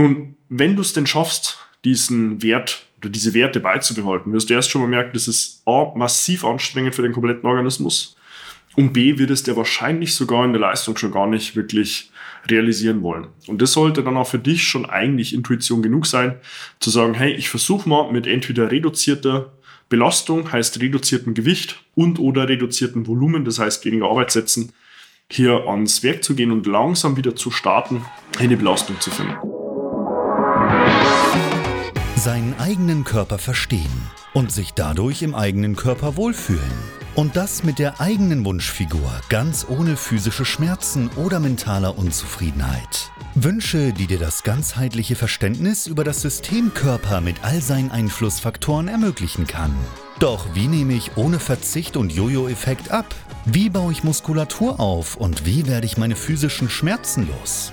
Nun, wenn du es denn schaffst, diesen Wert oder diese Werte beizubehalten, wirst du erst schon mal merken, das ist A, massiv anstrengend für den kompletten Organismus und B, wird es der wahrscheinlich sogar in der Leistung schon gar nicht wirklich realisieren wollen. Und das sollte dann auch für dich schon eigentlich Intuition genug sein, zu sagen, hey, ich versuche mal mit entweder reduzierter Belastung, heißt reduziertem Gewicht und oder reduziertem Volumen, das heißt weniger Arbeitssätzen, hier ans Werk zu gehen und langsam wieder zu starten, eine Belastung zu finden. Seinen eigenen Körper verstehen und sich dadurch im eigenen Körper wohlfühlen. Und das mit der eigenen Wunschfigur, ganz ohne physische Schmerzen oder mentaler Unzufriedenheit. Wünsche, die dir das ganzheitliche Verständnis über das System Körper mit all seinen Einflussfaktoren ermöglichen kann. Doch wie nehme ich ohne Verzicht und Jojo-Effekt ab? Wie baue ich Muskulatur auf und wie werde ich meine physischen Schmerzen los?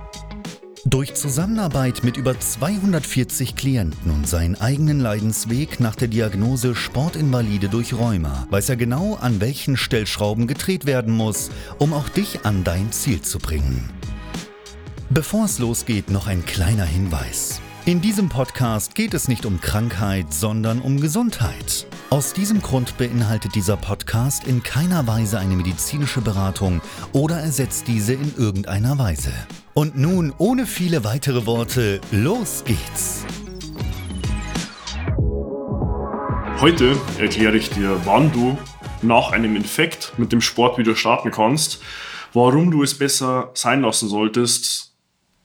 Durch Zusammenarbeit mit über 240 Klienten und seinen eigenen Leidensweg nach der Diagnose Sportinvalide durch Rheuma weiß er genau, an welchen Stellschrauben gedreht werden muss, um auch dich an dein Ziel zu bringen. Bevor es losgeht, noch ein kleiner Hinweis. In diesem Podcast geht es nicht um Krankheit, sondern um Gesundheit. Aus diesem Grund beinhaltet dieser Podcast in keiner Weise eine medizinische Beratung oder ersetzt diese in irgendeiner Weise. Und nun, ohne viele weitere Worte, los geht's! Heute erkläre ich dir, wann du nach einem Infekt mit dem Sport wieder starten kannst, warum du es besser sein lassen solltest,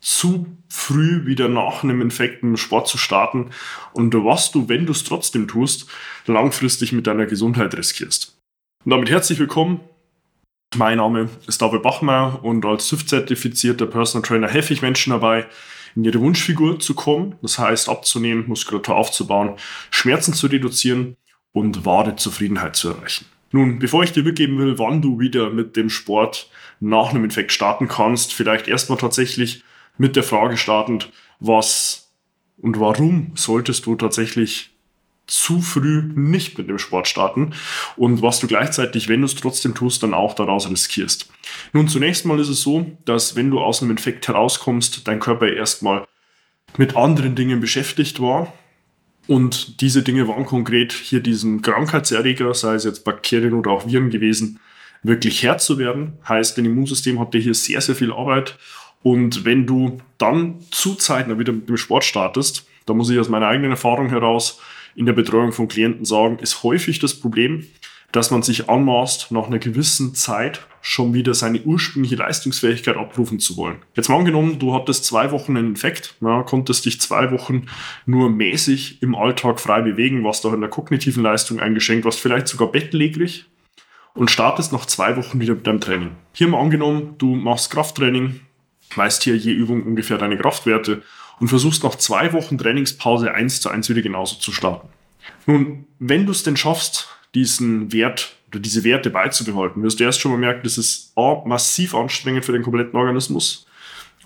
zu früh wieder nach einem Infekt im Sport zu starten und was du, wenn du es trotzdem tust, langfristig mit deiner Gesundheit riskierst. Und damit herzlich willkommen. Mein Name ist David Bachmeier und als TÜV-zertifizierter Personal Trainer helfe ich Menschen dabei, in ihre Wunschfigur zu kommen, das heißt abzunehmen, Muskulatur aufzubauen, Schmerzen zu reduzieren und wahre Zufriedenheit zu erreichen. Nun, bevor ich dir mitgeben will, wann du wieder mit dem Sport nach einem Infekt starten kannst, vielleicht erstmal tatsächlich mit der Frage startend, was und warum solltest du tatsächlich zu früh nicht mit dem Sport starten und was du gleichzeitig, wenn du es trotzdem tust, dann auch daraus riskierst. Nun, zunächst mal ist es so, dass wenn du aus einem Infekt herauskommst, dein Körper erstmal mit anderen Dingen beschäftigt war. Und diese Dinge waren konkret hier diesen Krankheitserreger, sei es jetzt Bakterien oder auch Viren gewesen, wirklich Herr zu werden. Heißt, dein Immunsystem hatte hier sehr, sehr viel Arbeit und wenn du dann zu zeitnah wieder mit dem Sport startest, da muss ich aus meiner eigenen Erfahrung heraus in der Betreuung von Klienten sagen, ist häufig das Problem, dass man sich anmaßt, nach einer gewissen Zeit schon wieder seine ursprüngliche Leistungsfähigkeit abrufen zu wollen. Jetzt mal angenommen, du hattest zwei Wochen einen Infekt, ja, konntest dich zwei Wochen nur mäßig im Alltag frei bewegen, warst auch in der kognitiven Leistung eingeschränkt, warst vielleicht sogar bettlägerig und startest nach zwei Wochen wieder mit deinem Training. Hier mal angenommen, du machst Krafttraining, weißt hier je Übung ungefähr deine Kraftwerte und versuchst nach zwei Wochen Trainingspause eins zu eins wieder genauso zu starten. Nun, wenn du es denn schaffst, diesen Wert oder diese Werte beizubehalten, wirst du erst schon mal merken, das ist A, massiv anstrengend für den kompletten Organismus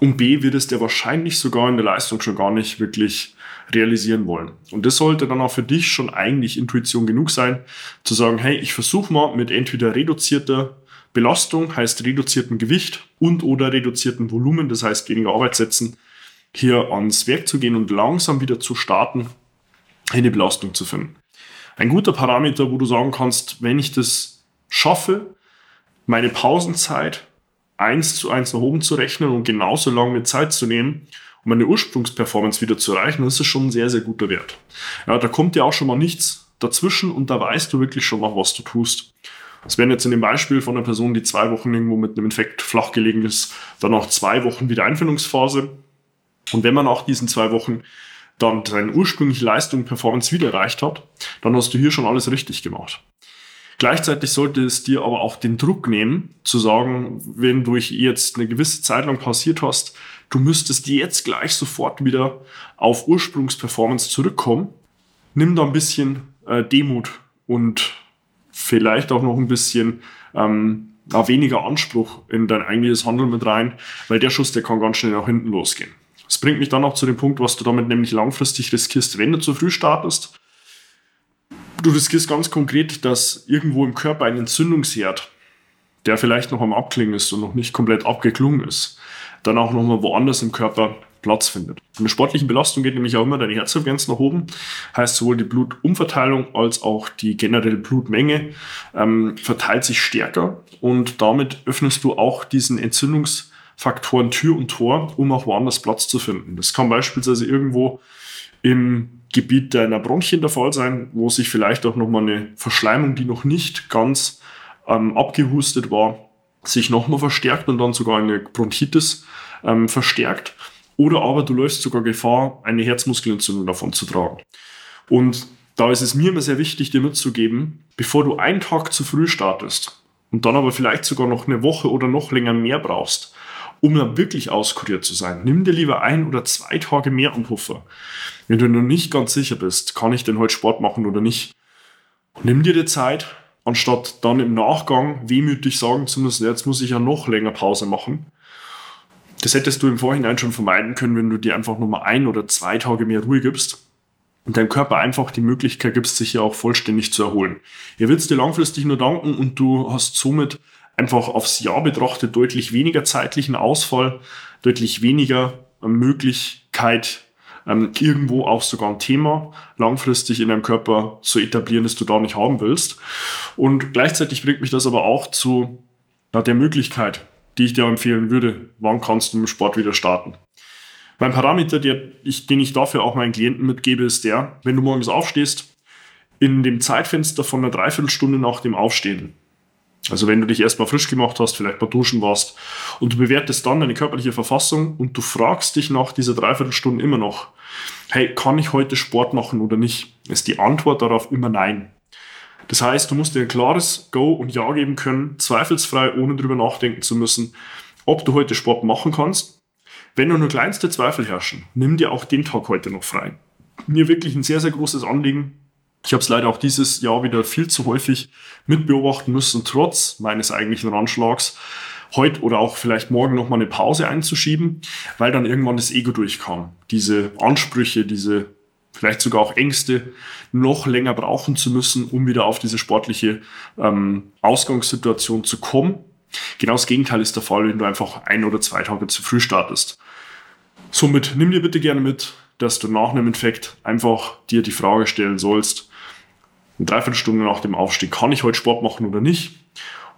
und B, wird es der wahrscheinlich sogar in der Leistung schon gar nicht wirklich realisieren wollen. Und das sollte dann auch für dich schon eigentlich Intuition genug sein, zu sagen, hey, ich versuche mal mit entweder reduzierter Belastung heißt reduziertem Gewicht und oder reduziertem Volumen, das heißt weniger Arbeitssätzen, hier ans Werk zu gehen und langsam wieder zu starten, eine Belastung zu finden. Ein guter Parameter, wo du sagen kannst, wenn ich das schaffe, meine Pausenzeit eins zu eins nach oben zu rechnen und genauso lange mit Zeit zu nehmen, um meine Ursprungsperformance wieder zu erreichen, das ist schon ein sehr, sehr guter Wert. Ja, da kommt ja auch schon mal nichts dazwischen und da weißt du wirklich schon mal, was du tust. Das wären jetzt in dem Beispiel von einer Person, die zwei Wochen irgendwo mit einem Infekt flach gelegen ist, dann auch zwei Wochen wieder Einfindungsphase. Und wenn man auch diesen zwei Wochen dann seine ursprüngliche Leistung, Performance wieder erreicht hat, dann hast du hier schon alles richtig gemacht. Gleichzeitig sollte es dir aber auch den Druck nehmen, zu sagen, wenn du jetzt eine gewisse Zeit lang pausiert hast, du müsstest jetzt gleich sofort wieder auf Ursprungsperformance zurückkommen. Nimm da ein bisschen äh, Demut und vielleicht auch noch ein bisschen ähm, weniger Anspruch in dein eigentliches Handeln mit rein, weil der Schuss, der kann ganz schnell nach hinten losgehen. Das bringt mich dann auch zu dem Punkt, was du damit nämlich langfristig riskierst, wenn du zu früh startest. Du riskierst ganz konkret, dass irgendwo im Körper ein Entzündungsherd, der vielleicht noch am Abklingen ist und noch nicht komplett abgeklungen ist, dann auch nochmal woanders im Körper Platz findet. In der sportlichen Belastung geht nämlich auch immer deine Herzfrequenz nach oben. Heißt, sowohl die Blutumverteilung als auch die generelle Blutmenge ähm, verteilt sich stärker und damit öffnest du auch diesen Entzündungsfaktoren Tür und Tor, um auch woanders Platz zu finden. Das kann beispielsweise irgendwo im Gebiet deiner Bronchien der Fall sein, wo sich vielleicht auch nochmal eine Verschleimung, die noch nicht ganz ähm, abgehustet war, sich nochmal verstärkt und dann sogar eine Bronchitis ähm, verstärkt. Oder aber du läufst sogar Gefahr, eine Herzmuskelentzündung davon zu tragen. Und da ist es mir immer sehr wichtig, dir mitzugeben, bevor du einen Tag zu früh startest und dann aber vielleicht sogar noch eine Woche oder noch länger mehr brauchst, um dann wirklich auskuriert zu sein, nimm dir lieber ein oder zwei Tage mehr am Puffer. Wenn du noch nicht ganz sicher bist, kann ich denn heute Sport machen oder nicht, nimm dir die Zeit, anstatt dann im Nachgang wehmütig sagen zu müssen, jetzt muss ich ja noch länger Pause machen das hättest du im Vorhinein schon vermeiden können, wenn du dir einfach nur mal ein oder zwei Tage mehr Ruhe gibst und deinem Körper einfach die Möglichkeit gibst, sich ja auch vollständig zu erholen. Er es dir langfristig nur danken und du hast somit einfach aufs Jahr betrachtet deutlich weniger zeitlichen Ausfall, deutlich weniger Möglichkeit, ähm, irgendwo auch sogar ein Thema langfristig in deinem Körper zu etablieren, das du da nicht haben willst. Und gleichzeitig bringt mich das aber auch zu ja, der Möglichkeit, die ich dir empfehlen würde, wann kannst du im Sport wieder starten. Mein Parameter, den ich dafür auch meinen Klienten mitgebe, ist der, wenn du morgens aufstehst, in dem Zeitfenster von einer Dreiviertelstunde nach dem Aufstehen. Also wenn du dich erstmal frisch gemacht hast, vielleicht mal duschen warst und du bewertest dann deine körperliche Verfassung und du fragst dich nach dieser Dreiviertelstunde immer noch, hey, kann ich heute Sport machen oder nicht? Ist die Antwort darauf immer nein. Das heißt, du musst dir ein klares Go und Ja geben können, zweifelsfrei, ohne drüber nachdenken zu müssen, ob du heute Sport machen kannst. Wenn nur nur kleinste Zweifel herrschen, nimm dir auch den Tag heute noch frei. Mir wirklich ein sehr, sehr großes Anliegen. Ich habe es leider auch dieses Jahr wieder viel zu häufig mitbeobachten müssen, trotz meines eigentlichen Ranschlags heute oder auch vielleicht morgen nochmal eine Pause einzuschieben, weil dann irgendwann das Ego durchkam. Diese Ansprüche, diese vielleicht sogar auch Ängste, noch länger brauchen zu müssen, um wieder auf diese sportliche ähm, Ausgangssituation zu kommen. Genau das Gegenteil ist der Fall, wenn du einfach ein oder zwei Tage zu früh startest. Somit nimm dir bitte gerne mit, dass du nach einem Infekt einfach dir die Frage stellen sollst, eine Dreiviertelstunde nach dem Aufstieg, kann ich heute Sport machen oder nicht?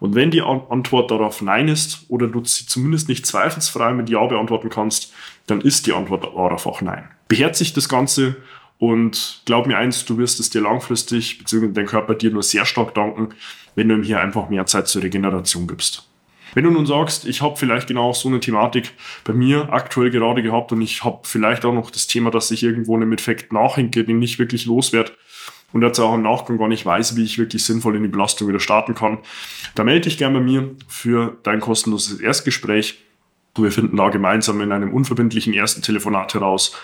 Und wenn die Antwort darauf Nein ist oder du sie zumindest nicht zweifelsfrei mit Ja beantworten kannst, dann ist die Antwort darauf auch Nein. Beherzigt das Ganze und glaub mir eins, du wirst es dir langfristig, beziehungsweise dein Körper dir nur sehr stark danken, wenn du ihm hier einfach mehr Zeit zur Regeneration gibst. Wenn du nun sagst, ich habe vielleicht genau so eine Thematik bei mir aktuell gerade gehabt und ich habe vielleicht auch noch das Thema, dass ich irgendwo einem Effekt nachhinke, den nicht wirklich loswerde und jetzt auch im Nachgang gar nicht weiß, wie ich wirklich sinnvoll in die Belastung wieder starten kann, dann melde dich gerne bei mir für dein kostenloses Erstgespräch. Wir finden da gemeinsam in einem unverbindlichen ersten Telefonat heraus,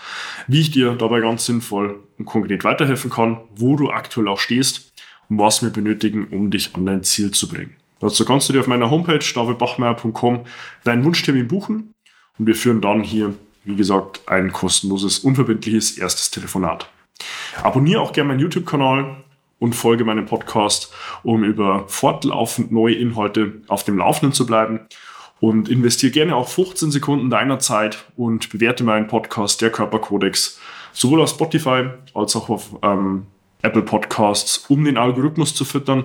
wie ich dir dabei ganz sinnvoll und konkret weiterhelfen kann, wo du aktuell auch stehst und was wir benötigen, um dich an dein Ziel zu bringen. Dazu kannst du dir auf meiner Homepage davidbachmeier.com deinen Wunschtermin buchen und wir führen dann hier, wie gesagt, ein kostenloses, unverbindliches erstes Telefonat. Abonniere auch gerne meinen YouTube-Kanal und folge meinem Podcast, um über fortlaufend neue Inhalte auf dem Laufenden zu bleiben und investiere gerne auch 15 Sekunden deiner Zeit und bewerte meinen Podcast Der Körperkodex sowohl auf Spotify als auch auf ähm, Apple Podcasts, um den Algorithmus zu füttern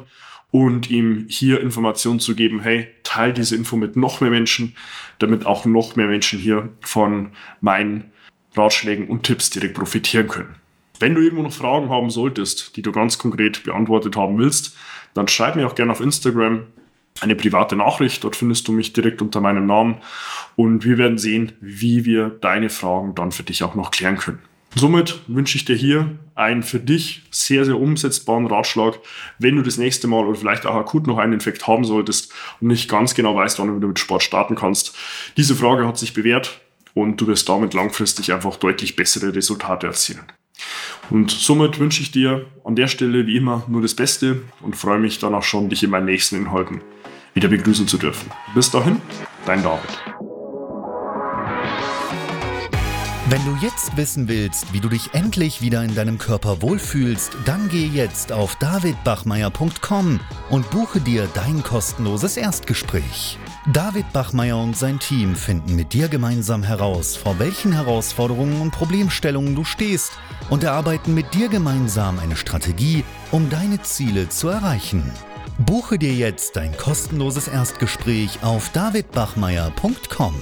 und ihm hier Informationen zu geben, hey, teil diese Info mit noch mehr Menschen, damit auch noch mehr Menschen hier von meinen Ratschlägen und Tipps direkt profitieren können. Wenn du irgendwo noch Fragen haben solltest, die du ganz konkret beantwortet haben willst, dann schreib mir auch gerne auf Instagram eine private Nachricht. Dort findest du mich direkt unter meinem Namen und wir werden sehen, wie wir deine Fragen dann für dich auch noch klären können. Somit wünsche ich dir hier einen für dich sehr, sehr umsetzbaren Ratschlag, wenn du das nächste Mal oder vielleicht auch akut noch einen Infekt haben solltest und nicht ganz genau weißt, wann du mit Sport starten kannst. Diese Frage hat sich bewährt und du wirst damit langfristig einfach deutlich bessere Resultate erzielen. Und somit wünsche ich dir an der Stelle wie immer nur das Beste und freue mich dann auch schon, dich in meinen nächsten Inhalten wieder begrüßen zu dürfen. Bis dahin, dein David. Wenn du jetzt wissen willst, wie du dich endlich wieder in deinem Körper wohlfühlst, dann geh jetzt auf davidbachmeier.com und buche dir dein kostenloses Erstgespräch. David Bachmeier und sein Team finden mit dir gemeinsam heraus, vor welchen Herausforderungen und Problemstellungen du stehst und erarbeiten mit dir gemeinsam eine Strategie, um deine Ziele zu erreichen. Buche dir jetzt dein kostenloses Erstgespräch auf davidbachmeier.com.